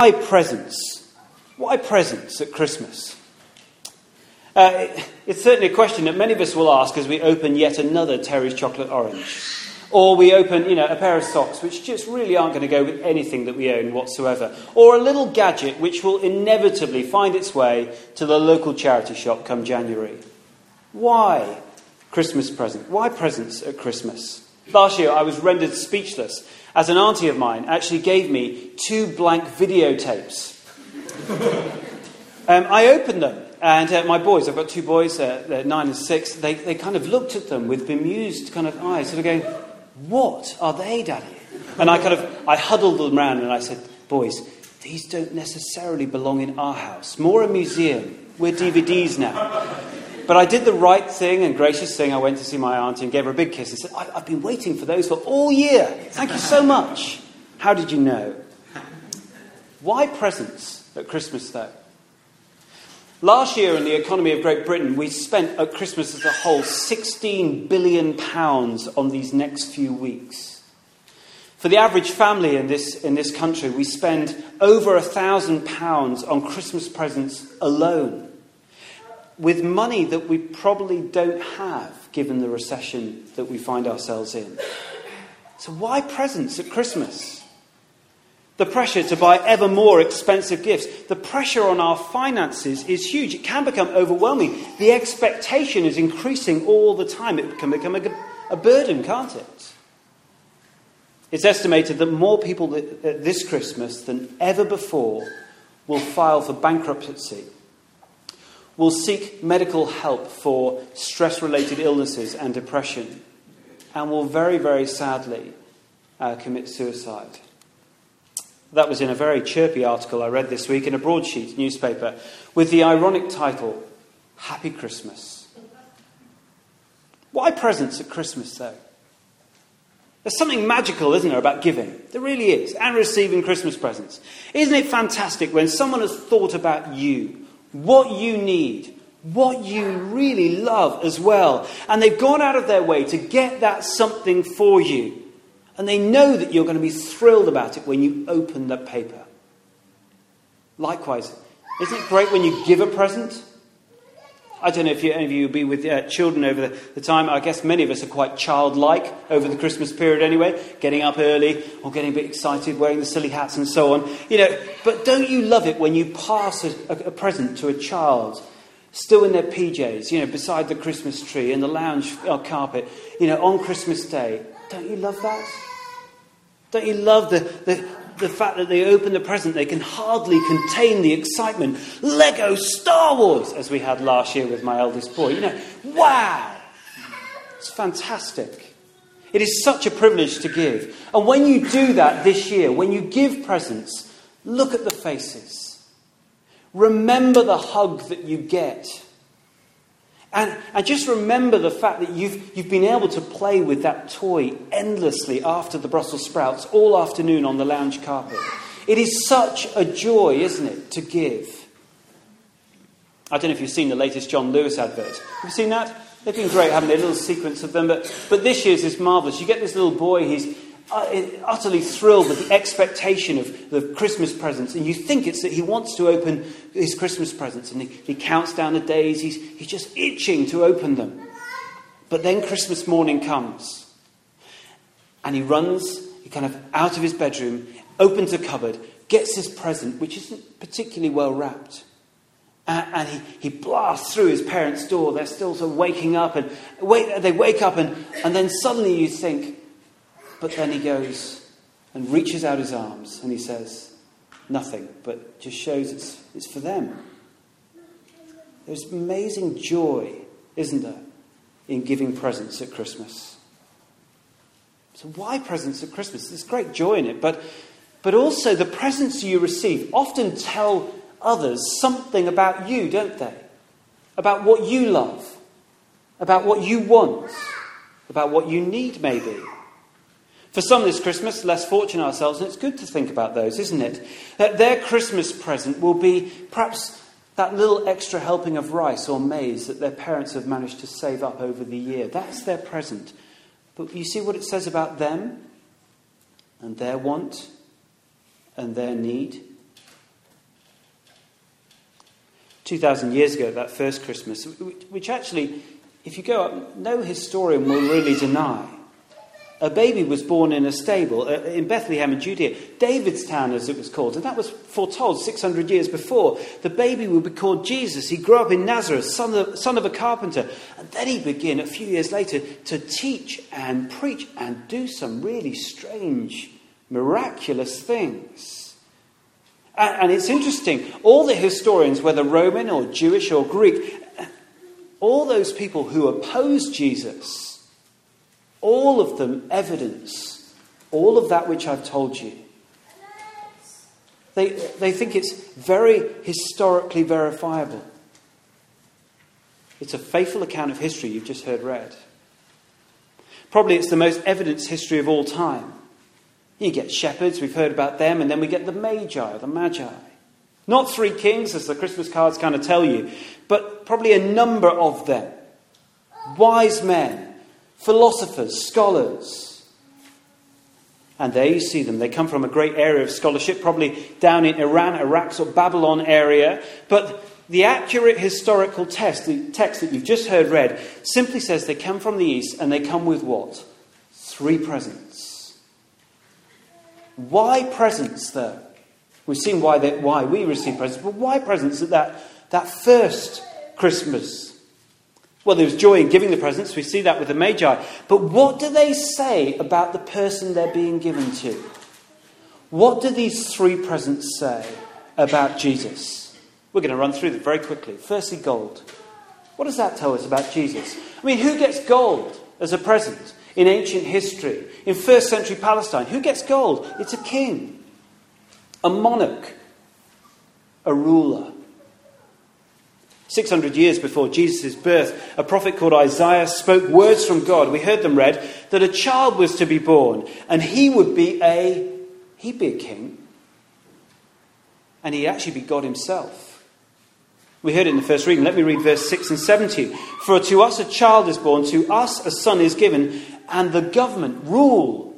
Why presents? Why presents at Christmas? Uh, it's certainly a question that many of us will ask as we open yet another Terry's Chocolate Orange. Or we open, you know, a pair of socks which just really aren't going to go with anything that we own whatsoever. Or a little gadget which will inevitably find its way to the local charity shop come January. Why Christmas present? Why presents at Christmas? Last year I was rendered speechless as an auntie of mine actually gave me two blank videotapes. um, I opened them, and uh, my boys, I've got two boys, uh, they're nine and six, they, they kind of looked at them with bemused kind of eyes, sort of going, What are they, Daddy? And I kind of, I huddled them around and I said, Boys, these don't necessarily belong in our house. More a museum. We're DVDs now. But I did the right thing and gracious thing. I went to see my auntie and gave her a big kiss and said, I've been waiting for those for all year. Thank you so much. How did you know? Why presents at Christmas, though? Last year, in the economy of Great Britain, we spent at Christmas as a whole £16 billion on these next few weeks. For the average family in this, in this country, we spend over £1,000 on Christmas presents alone with money that we probably don't have given the recession that we find ourselves in. So, why presents at Christmas? The pressure to buy ever more expensive gifts, the pressure on our finances is huge. It can become overwhelming. The expectation is increasing all the time. It can become a, a burden, can't it? It's estimated that more people this Christmas than ever before will file for bankruptcy will seek medical help for stress related illnesses and depression, and will very, very sadly uh, commit suicide. That was in a very chirpy article I read this week in a broadsheet newspaper with the ironic title, Happy Christmas. Why presents at Christmas, though? There's something magical, isn't there, about giving? There really is. And receiving Christmas presents. Isn't it fantastic when someone has thought about you what you need, what you really love as well. And they've gone out of their way to get that something for you. And they know that you're going to be thrilled about it when you open the paper. Likewise, isn't it great when you give a present? I don't know if you, any of you will be with uh, children over the, the, time. I guess many of us are quite childlike over the Christmas period anyway, getting up early or getting a bit excited, wearing the silly hats and so on. You know, but don't you love it when you pass a, a, a present to a child, still in their PJs, you know, beside the Christmas tree, in the lounge uh, carpet, you know, on Christmas Day? Don't you love that? Don't you love the, the, the fact that they open the present, they can hardly contain the excitement. Lego Star Wars, as we had last year with my eldest boy. You know, wow! It's fantastic. It is such a privilege to give. And when you do that this year, when you give presents, look at the faces. Remember the hug that you get. And, and just remember the fact that you've, you've been able to play with that toy endlessly after the Brussels sprouts all afternoon on the lounge carpet. It is such a joy, isn't it, to give. I don't know if you've seen the latest John Lewis advert. Have you seen that? They've been great, haven't they? A little sequence of them. But, but this year's is marvellous. You get this little boy, he's Uh, utterly thrilled with the expectation of the Christmas presents, and you think it's that he wants to open his Christmas presents, and he, he counts down the days, he's, he's just itching to open them. But then Christmas morning comes, and he runs he kind of out of his bedroom, opens a cupboard, gets his present, which isn't particularly well wrapped. and he, he blasts through his parents' door. They're still sort of waking up, and wait, they wake up, and, and then suddenly you think, but then he goes and reaches out his arms and he says, nothing, but just shows it's, it's for them. There's amazing joy, isn't there, in giving presents at Christmas. So, why presents at Christmas? There's great joy in it, but, but also the presents you receive often tell others something about you, don't they? About what you love, about what you want, about what you need, maybe. For some this Christmas, less fortunate ourselves, and it's good to think about those, isn't it? That their Christmas present will be perhaps that little extra helping of rice or maize that their parents have managed to save up over the year. That's their present. But you see what it says about them and their want and their need? 2,000 years ago, that first Christmas, which actually, if you go up, no historian will really deny. A baby was born in a stable uh, in Bethlehem in Judea, David's town as it was called, and that was foretold 600 years before. The baby would be called Jesus. He grew up in Nazareth, son of, son of a carpenter, and then he began a few years later to teach and preach and do some really strange, miraculous things. And, and it's interesting, all the historians, whether Roman or Jewish or Greek, all those people who opposed Jesus, all of them evidence all of that which I've told you. They, they think it's very historically verifiable. It's a faithful account of history you've just heard read. Probably it's the most evidence history of all time. You get shepherds, we've heard about them, and then we get the Magi, the Magi. Not three kings, as the Christmas cards kind of tell you, but probably a number of them. Wise men philosophers, scholars. And there you see them. They come from a great area of scholarship, probably down in Iran, Iraq, or Babylon area. But the accurate historical text, the text that you've just heard read, simply says they come from the east and they come with what? Three presents. Why presents, though? We've seen why, they, why we receive presents, but why presents at that, that first Christmas? Well, there was joy in giving the presents. We see that with the Magi. But what do they say about the person they're being given to? What do these three presents say about Jesus? We're going to run through them very quickly. Firstly, gold. What does that tell us about Jesus? I mean, who gets gold as a present in ancient history? In first century Palestine, who gets gold? It's a king, a monarch, a ruler. 600 years before Jesus' birth, a prophet called Isaiah spoke words from God. We heard them read that a child was to be born and he would be a he'd be a king. And he'd actually be God himself. We heard it in the first reading. Let me read verse 6 and 17. For to us a child is born, to us a son is given, and the government, rule,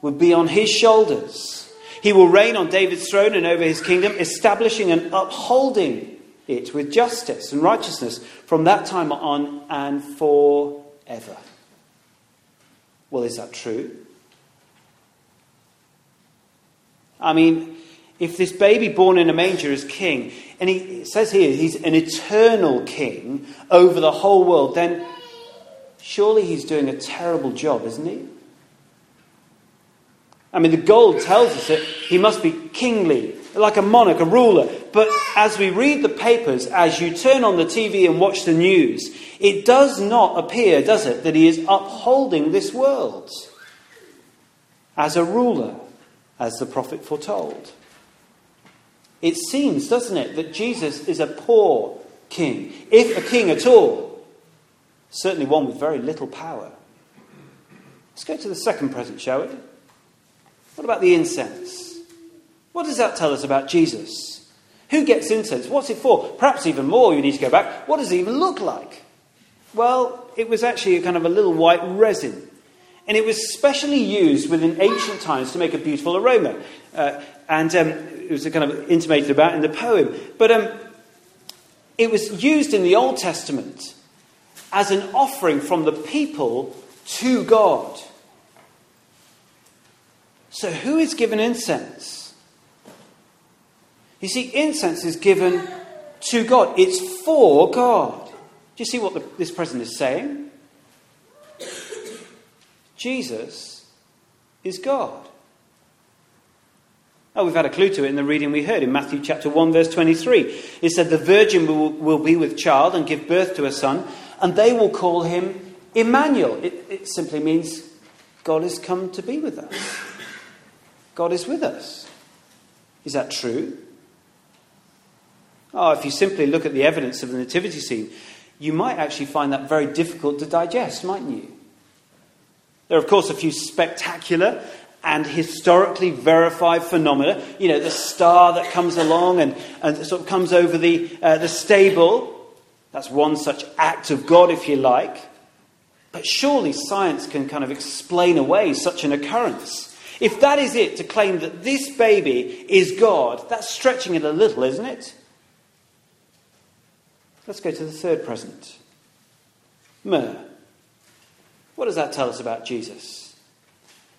will be on his shoulders. He will reign on David's throne and over his kingdom, establishing and upholding it with justice and righteousness from that time on and forever. Well, is that true? I mean, if this baby born in a manger is king, and he says here he's an eternal king over the whole world, then surely he's doing a terrible job, isn't he? I mean, the gold tells us that he must be kingly, like a monarch, a ruler. But as we read the papers, as you turn on the TV and watch the news, it does not appear, does it, that he is upholding this world as a ruler, as the prophet foretold. It seems, doesn't it, that Jesus is a poor king, if a king at all, certainly one with very little power. Let's go to the second present, shall we? What about the incense? What does that tell us about Jesus? Who gets incense? What's it for? Perhaps even more, you need to go back. What does it even look like? Well, it was actually a kind of a little white resin. And it was specially used within ancient times to make a beautiful aroma. Uh, and um, it was kind of intimated about in the poem. But um, it was used in the Old Testament as an offering from the people to God. So, who is given incense? You see, incense is given to God, it's for God. Do you see what the, this present is saying? Jesus is God. Oh, we've had a clue to it in the reading we heard in Matthew chapter 1, verse 23. It said, The virgin will, will be with child and give birth to a son, and they will call him Emmanuel. It, it simply means God has come to be with us. God is with us. Is that true? Oh, if you simply look at the evidence of the nativity scene, you might actually find that very difficult to digest, mightn't you? There are, of course, a few spectacular and historically verified phenomena. You know, the star that comes along and, and sort of comes over the, uh, the stable. That's one such act of God, if you like. But surely science can kind of explain away such an occurrence. If that is it, to claim that this baby is God, that's stretching it a little, isn't it? Let's go to the third present myrrh. What does that tell us about Jesus?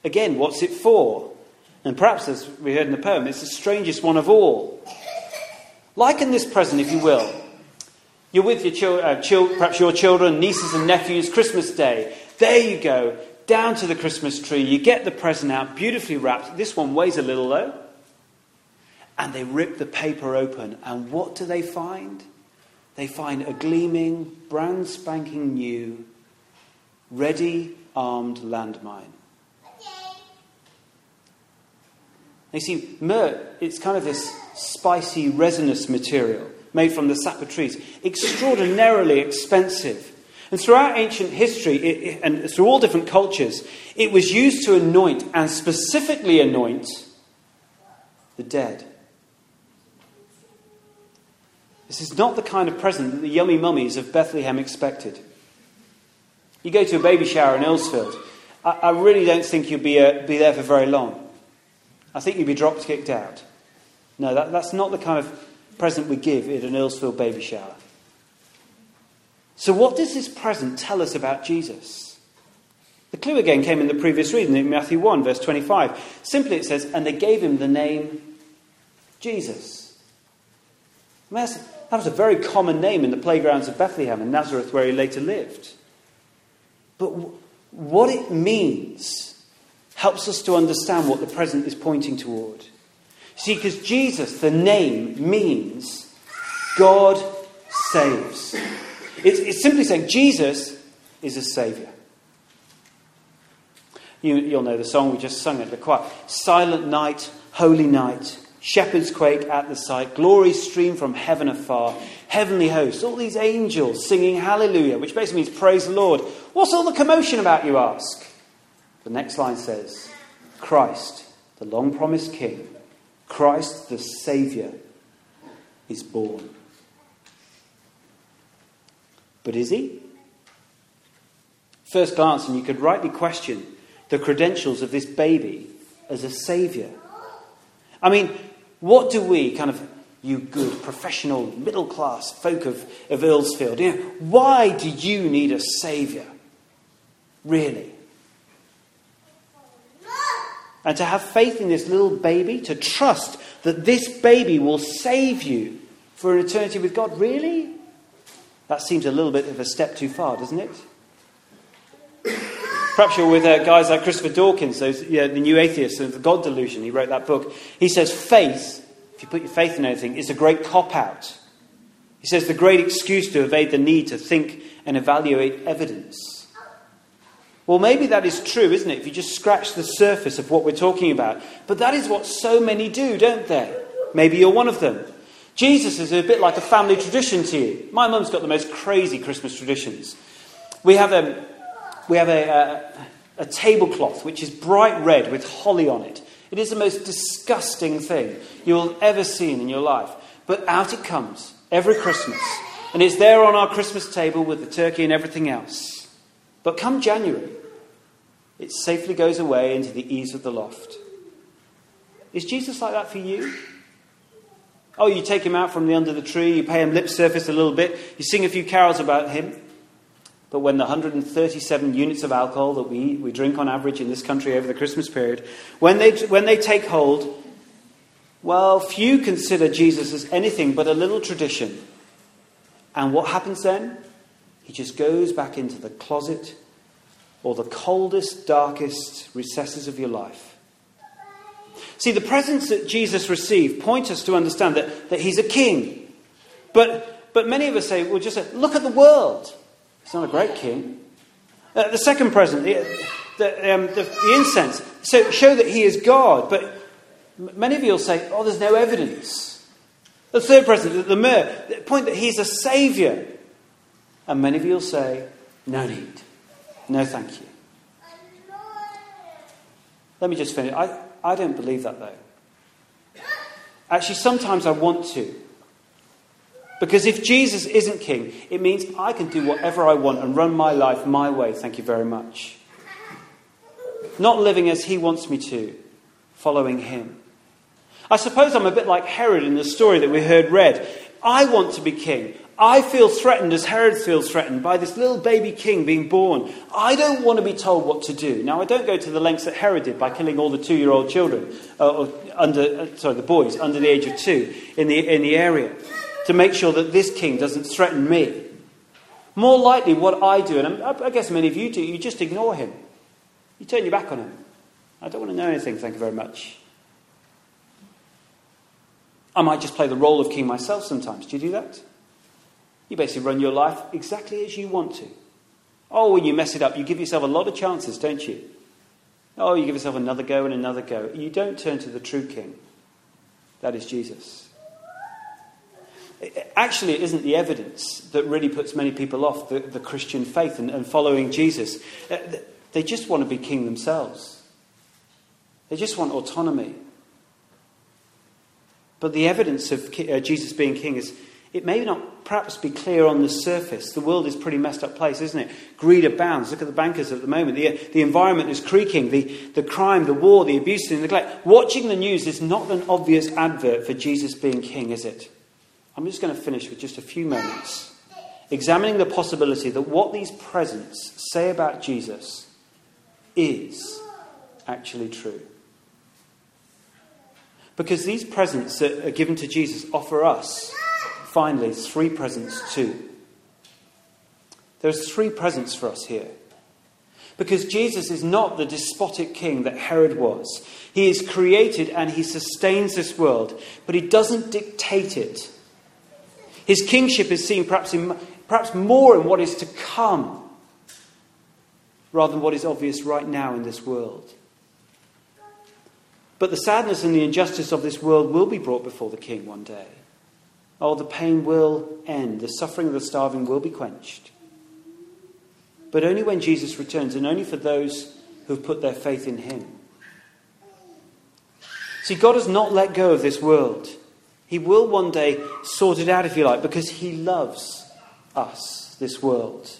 Again, what's it for? And perhaps, as we heard in the poem, it's the strangest one of all. Liken this present, if you will. You're with your children, uh, chil- perhaps your children, nieces and nephews, Christmas Day. There you go, down to the Christmas tree. You get the present out, beautifully wrapped. This one weighs a little, though. And they rip the paper open, and what do they find? They find a gleaming, brand spanking new, ready armed landmine. You see, myrrh, it's kind of this spicy, resinous material made from the sap of trees, extraordinarily expensive. And throughout ancient history, it, and through all different cultures, it was used to anoint, and specifically anoint, the dead. This is not the kind of present that the yummy mummies of Bethlehem expected. You go to a baby shower in Earlsfield, I, I really don't think you'll be, uh, be there for very long. I think you'd be dropped kicked out. No, that, that's not the kind of present we give at an Earlsfield baby shower. So, what does this present tell us about Jesus? The clue again came in the previous reading in Matthew 1, verse 25. Simply it says, And they gave him the name Jesus. Mean, that was a very common name in the playgrounds of Bethlehem and Nazareth, where he later lived. But what it means helps us to understand what the present is pointing toward. See, because Jesus, the name, means God saves. It's, it's simply saying Jesus is a Saviour. You, you'll know the song we just sung at the choir. Silent night, holy night, shepherds quake at the sight, glory stream from heaven afar, heavenly hosts, all these angels singing hallelujah, which basically means praise the Lord. What's all the commotion about, you ask? The next line says, Christ, the long promised King, Christ the Saviour, is born. But is he? First glance, and you could rightly question the credentials of this baby as a Saviour. I mean, what do we, kind of, you good, professional, middle class folk of, of Earlsfield, you know, why do you need a Saviour? Really? And to have faith in this little baby, to trust that this baby will save you for an eternity with God, really? That seems a little bit of a step too far, doesn't it? Perhaps you're with uh, guys like Christopher Dawkins, those, the new atheists of the God delusion. He wrote that book. He says faith, if you put your faith in anything, is a great cop out. He says the great excuse to evade the need to think and evaluate evidence. Well, maybe that is true, isn't it? If you just scratch the surface of what we're talking about. But that is what so many do, don't they? Maybe you're one of them. Jesus is a bit like a family tradition to you. My mum's got the most crazy Christmas traditions. We have a, we have a, a, a tablecloth which is bright red with holly on it. It is the most disgusting thing you'll ever seen in your life. But out it comes every Christmas. And it's there on our Christmas table with the turkey and everything else. But come January, it safely goes away into the ease of the loft. Is Jesus like that for you? Oh, you take him out from the under the tree, you pay him lip service a little bit, you sing a few carols about him. But when the 137 units of alcohol that we, we drink on average in this country over the Christmas period, when they, when they take hold, well, few consider Jesus as anything but a little tradition. And what happens then? He just goes back into the closet or the coldest, darkest recesses of your life. See, the presents that Jesus received point us to understand that, that he's a king. But, but many of us say, well, just say, look at the world. He's not a great king. Uh, the second present, the, the, um, the, the incense, so show that he is God. But many of you will say, oh, there's no evidence. The third present, the, the myrrh, point that he's a saviour. And many of you will say, No need. No, thank you. Let me just finish. I, I don't believe that, though. Actually, sometimes I want to. Because if Jesus isn't king, it means I can do whatever I want and run my life my way, thank you very much. Not living as he wants me to, following him. I suppose I'm a bit like Herod in the story that we heard read. I want to be king. I feel threatened as Herod feels threatened by this little baby king being born. I don't want to be told what to do. Now, I don't go to the lengths that Herod did by killing all the two year old children, uh, under, uh, sorry, the boys under the age of two in the, in the area to make sure that this king doesn't threaten me. More likely, what I do, and I guess many of you do, you just ignore him. You turn your back on him. I don't want to know anything, thank you very much. I might just play the role of king myself sometimes. Do you do that? You basically run your life exactly as you want to. Oh, when you mess it up, you give yourself a lot of chances, don't you? Oh, you give yourself another go and another go. You don't turn to the true king. That is Jesus. Actually, it isn't the evidence that really puts many people off the, the Christian faith and, and following Jesus. Uh, they just want to be king themselves, they just want autonomy. But the evidence of uh, Jesus being king is, it may not perhaps be clear on the surface. The world is a pretty messed up place, isn't it? Greed abounds. Look at the bankers at the moment. The, the environment is creaking. The, the crime, the war, the abuse, the neglect. Watching the news is not an obvious advert for Jesus being king, is it? I'm just going to finish with just a few moments examining the possibility that what these presents say about Jesus is actually true. Because these presents that are given to Jesus offer us, finally, three presents too. There's three presents for us here. Because Jesus is not the despotic king that Herod was. He is created and he sustains this world, but he doesn't dictate it. His kingship is seen perhaps, in, perhaps more in what is to come rather than what is obvious right now in this world. But the sadness and the injustice of this world will be brought before the king one day. Oh, the pain will end, the suffering of the starving will be quenched. But only when Jesus returns, and only for those who have put their faith in him. See, God has not let go of this world. He will one day sort it out, if you like, because He loves us, this world.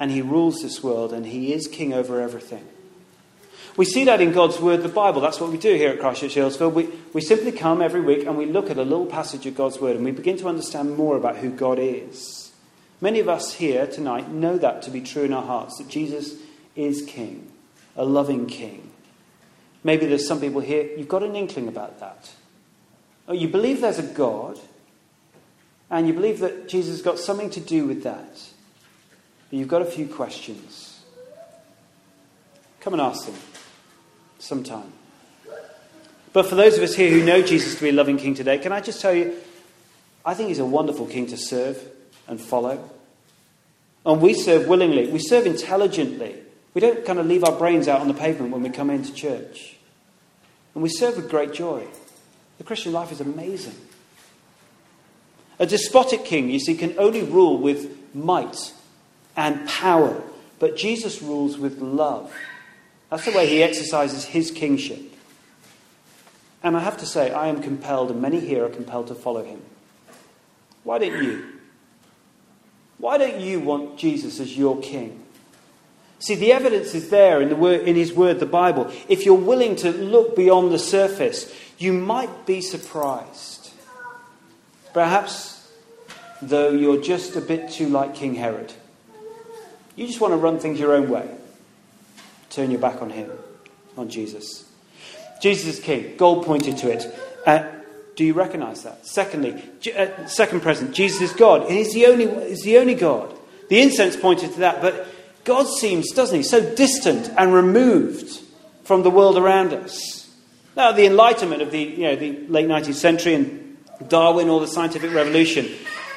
And He rules this world, and He is King over everything. We see that in God's Word, the Bible. That's what we do here at Christchurch Earlsfield. We, we simply come every week and we look at a little passage of God's Word and we begin to understand more about who God is. Many of us here tonight know that to be true in our hearts, that Jesus is King, a loving King. Maybe there's some people here, you've got an inkling about that. Oh, you believe there's a God, and you believe that Jesus has got something to do with that. But you've got a few questions. Come and ask them sometime. But for those of us here who know Jesus to be a loving King today, can I just tell you, I think he's a wonderful King to serve and follow. And we serve willingly, we serve intelligently. We don't kind of leave our brains out on the pavement when we come into church. And we serve with great joy. The Christian life is amazing. A despotic king, you see, can only rule with might and power, but Jesus rules with love. That's the way he exercises his kingship. And I have to say, I am compelled, and many here are compelled to follow him. Why don't you? Why don't you want Jesus as your king? See, the evidence is there in, the word, in his word, the Bible. If you're willing to look beyond the surface, you might be surprised. Perhaps, though, you're just a bit too like King Herod. You just want to run things your own way. Turn your back on him, on Jesus. Jesus is king. Gold pointed to it. Uh, do you recognize that? Secondly, uh, second present, Jesus is God. And he's the only, he's the only God. The incense pointed to that, but God seems, doesn't he, so distant and removed from the world around us. Now, the Enlightenment of the, you know, the late 19th century and Darwin or the scientific revolution,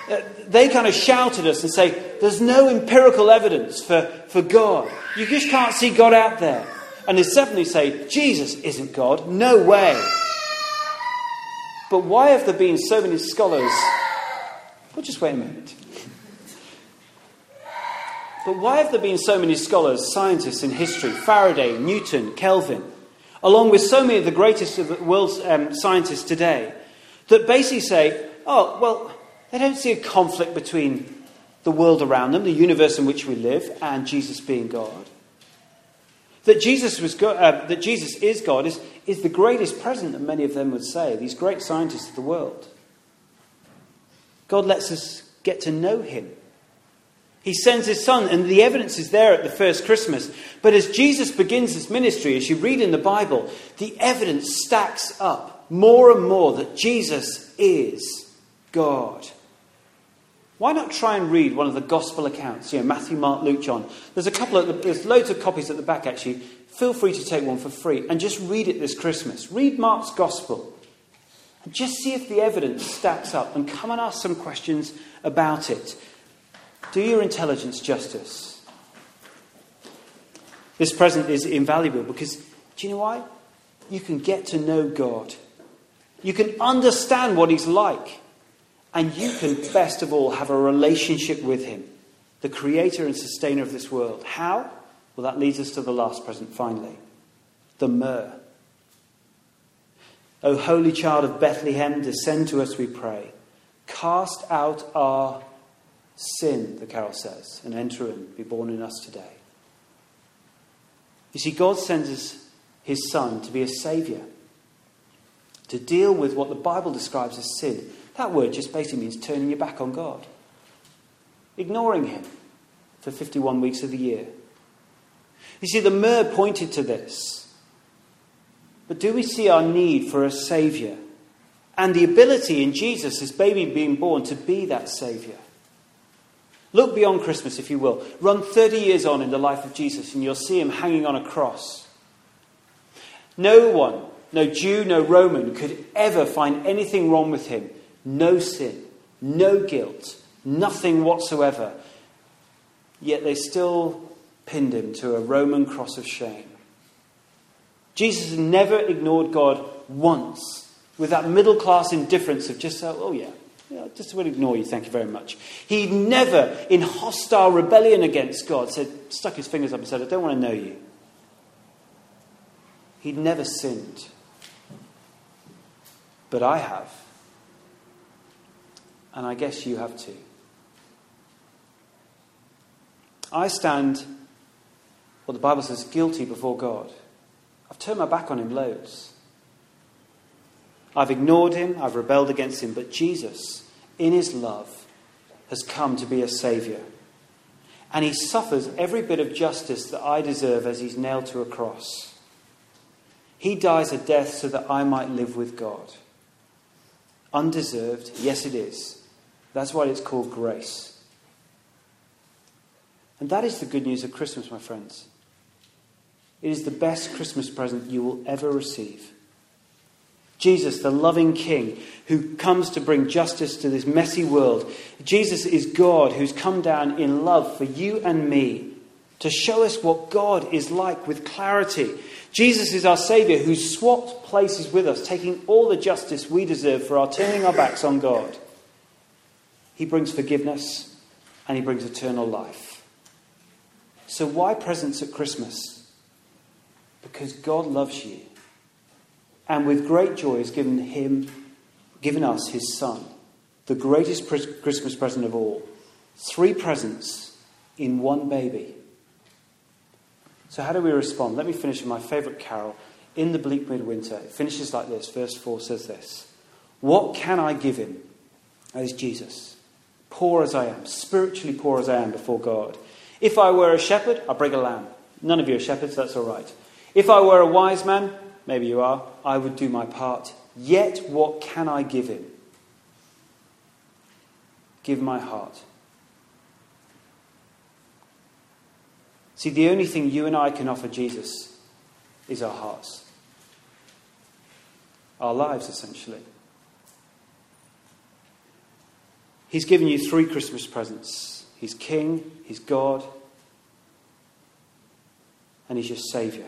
uh, they kind of shout at us and say, there's no empirical evidence for, for God. You just can't see God out there. And they certainly say, Jesus isn't God. No way. But why have there been so many scholars? Well, just wait a minute. But why have there been so many scholars, scientists in history, Faraday, Newton, Kelvin, along with so many of the greatest of the world's um, scientists today, that basically say, oh, well, they don't see a conflict between the world around them, the universe in which we live, and Jesus being God. That Jesus, was go- uh, that Jesus is God is, is the greatest present that many of them would say, these great scientists of the world. God lets us get to know him. He sends his son, and the evidence is there at the first Christmas. But as Jesus begins his ministry, as you read in the Bible, the evidence stacks up more and more that Jesus is God. Why not try and read one of the gospel accounts? You know, Matthew, Mark, Luke, John. There's a couple of, there's loads of copies at the back actually. Feel free to take one for free and just read it this Christmas. Read Mark's gospel. And just see if the evidence stacks up and come and ask some questions about it. Do your intelligence justice. This present is invaluable because, do you know why? You can get to know God. You can understand what He's like. And you can, best of all, have a relationship with Him, the creator and sustainer of this world. How? Well, that leads us to the last present, finally the myrrh. O holy child of Bethlehem, descend to us, we pray. Cast out our sin, the carol says, and enter and be born in us today. You see, God sends us his Son to be a Saviour, to deal with what the Bible describes as sin. That word just basically means turning your back on God, ignoring Him for 51 weeks of the year. You see, the myrrh pointed to this. But do we see our need for a Saviour and the ability in Jesus, this baby being born, to be that Saviour? Look beyond Christmas, if you will. Run 30 years on in the life of Jesus, and you'll see him hanging on a cross. No one, no Jew, no Roman, could ever find anything wrong with him. No sin, no guilt, nothing whatsoever. Yet they still pinned him to a Roman cross of shame. Jesus never ignored God once with that middle class indifference of just, oh, oh yeah, yeah just will ignore you, thank you very much. He never, in hostile rebellion against God, said, stuck his fingers up and said, I don't want to know you. He'd never sinned. But I have. And I guess you have too. I stand, what the Bible says, guilty before God. I've turned my back on him loads. I've ignored him, I've rebelled against him, but Jesus, in his love, has come to be a saviour. And he suffers every bit of justice that I deserve as he's nailed to a cross. He dies a death so that I might live with God. Undeserved, yes, it is. That's why it's called grace. And that is the good news of Christmas, my friends. It is the best Christmas present you will ever receive. Jesus, the loving King, who comes to bring justice to this messy world. Jesus is God who's come down in love for you and me to show us what God is like with clarity. Jesus is our Saviour who swapped places with us, taking all the justice we deserve for our turning our backs on God. He brings forgiveness and He brings eternal life. So, why presents at Christmas? because God loves you. And with great joy has given him, given us his son, the greatest Christmas present of all. Three presents in one baby. So, how do we respond? Let me finish with my favourite carol, In the Bleak Midwinter. It finishes like this. Verse 4 says this What can I give him? That is Jesus. Poor as I am, spiritually poor as I am before God. If I were a shepherd, I'd bring a lamb. None of you are shepherds, that's all right. If I were a wise man, maybe you are, I would do my part. Yet what can I give him? Give my heart. See, the only thing you and I can offer Jesus is our hearts, our lives, essentially. He's given you three Christmas presents He's King, He's God, and He's your Saviour.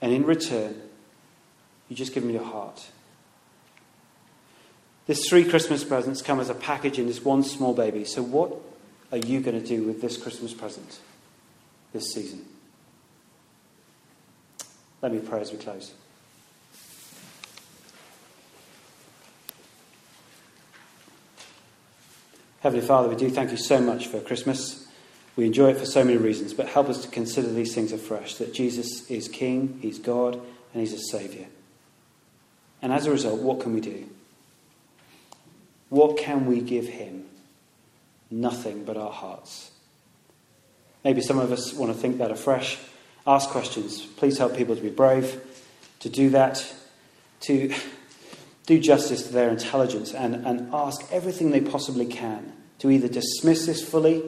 And in return, you just give me your heart. This three Christmas presents come as a package in this one small baby. So, what are you going to do with this Christmas present this season? Let me pray as we close. Heavenly Father, we do thank you so much for Christmas. We enjoy it for so many reasons, but help us to consider these things afresh that Jesus is King, He's God, and He's a Saviour. And as a result, what can we do? What can we give him? Nothing but our hearts. Maybe some of us want to think that afresh. Ask questions. Please help people to be brave, to do that, to do justice to their intelligence, and, and ask everything they possibly can to either dismiss this fully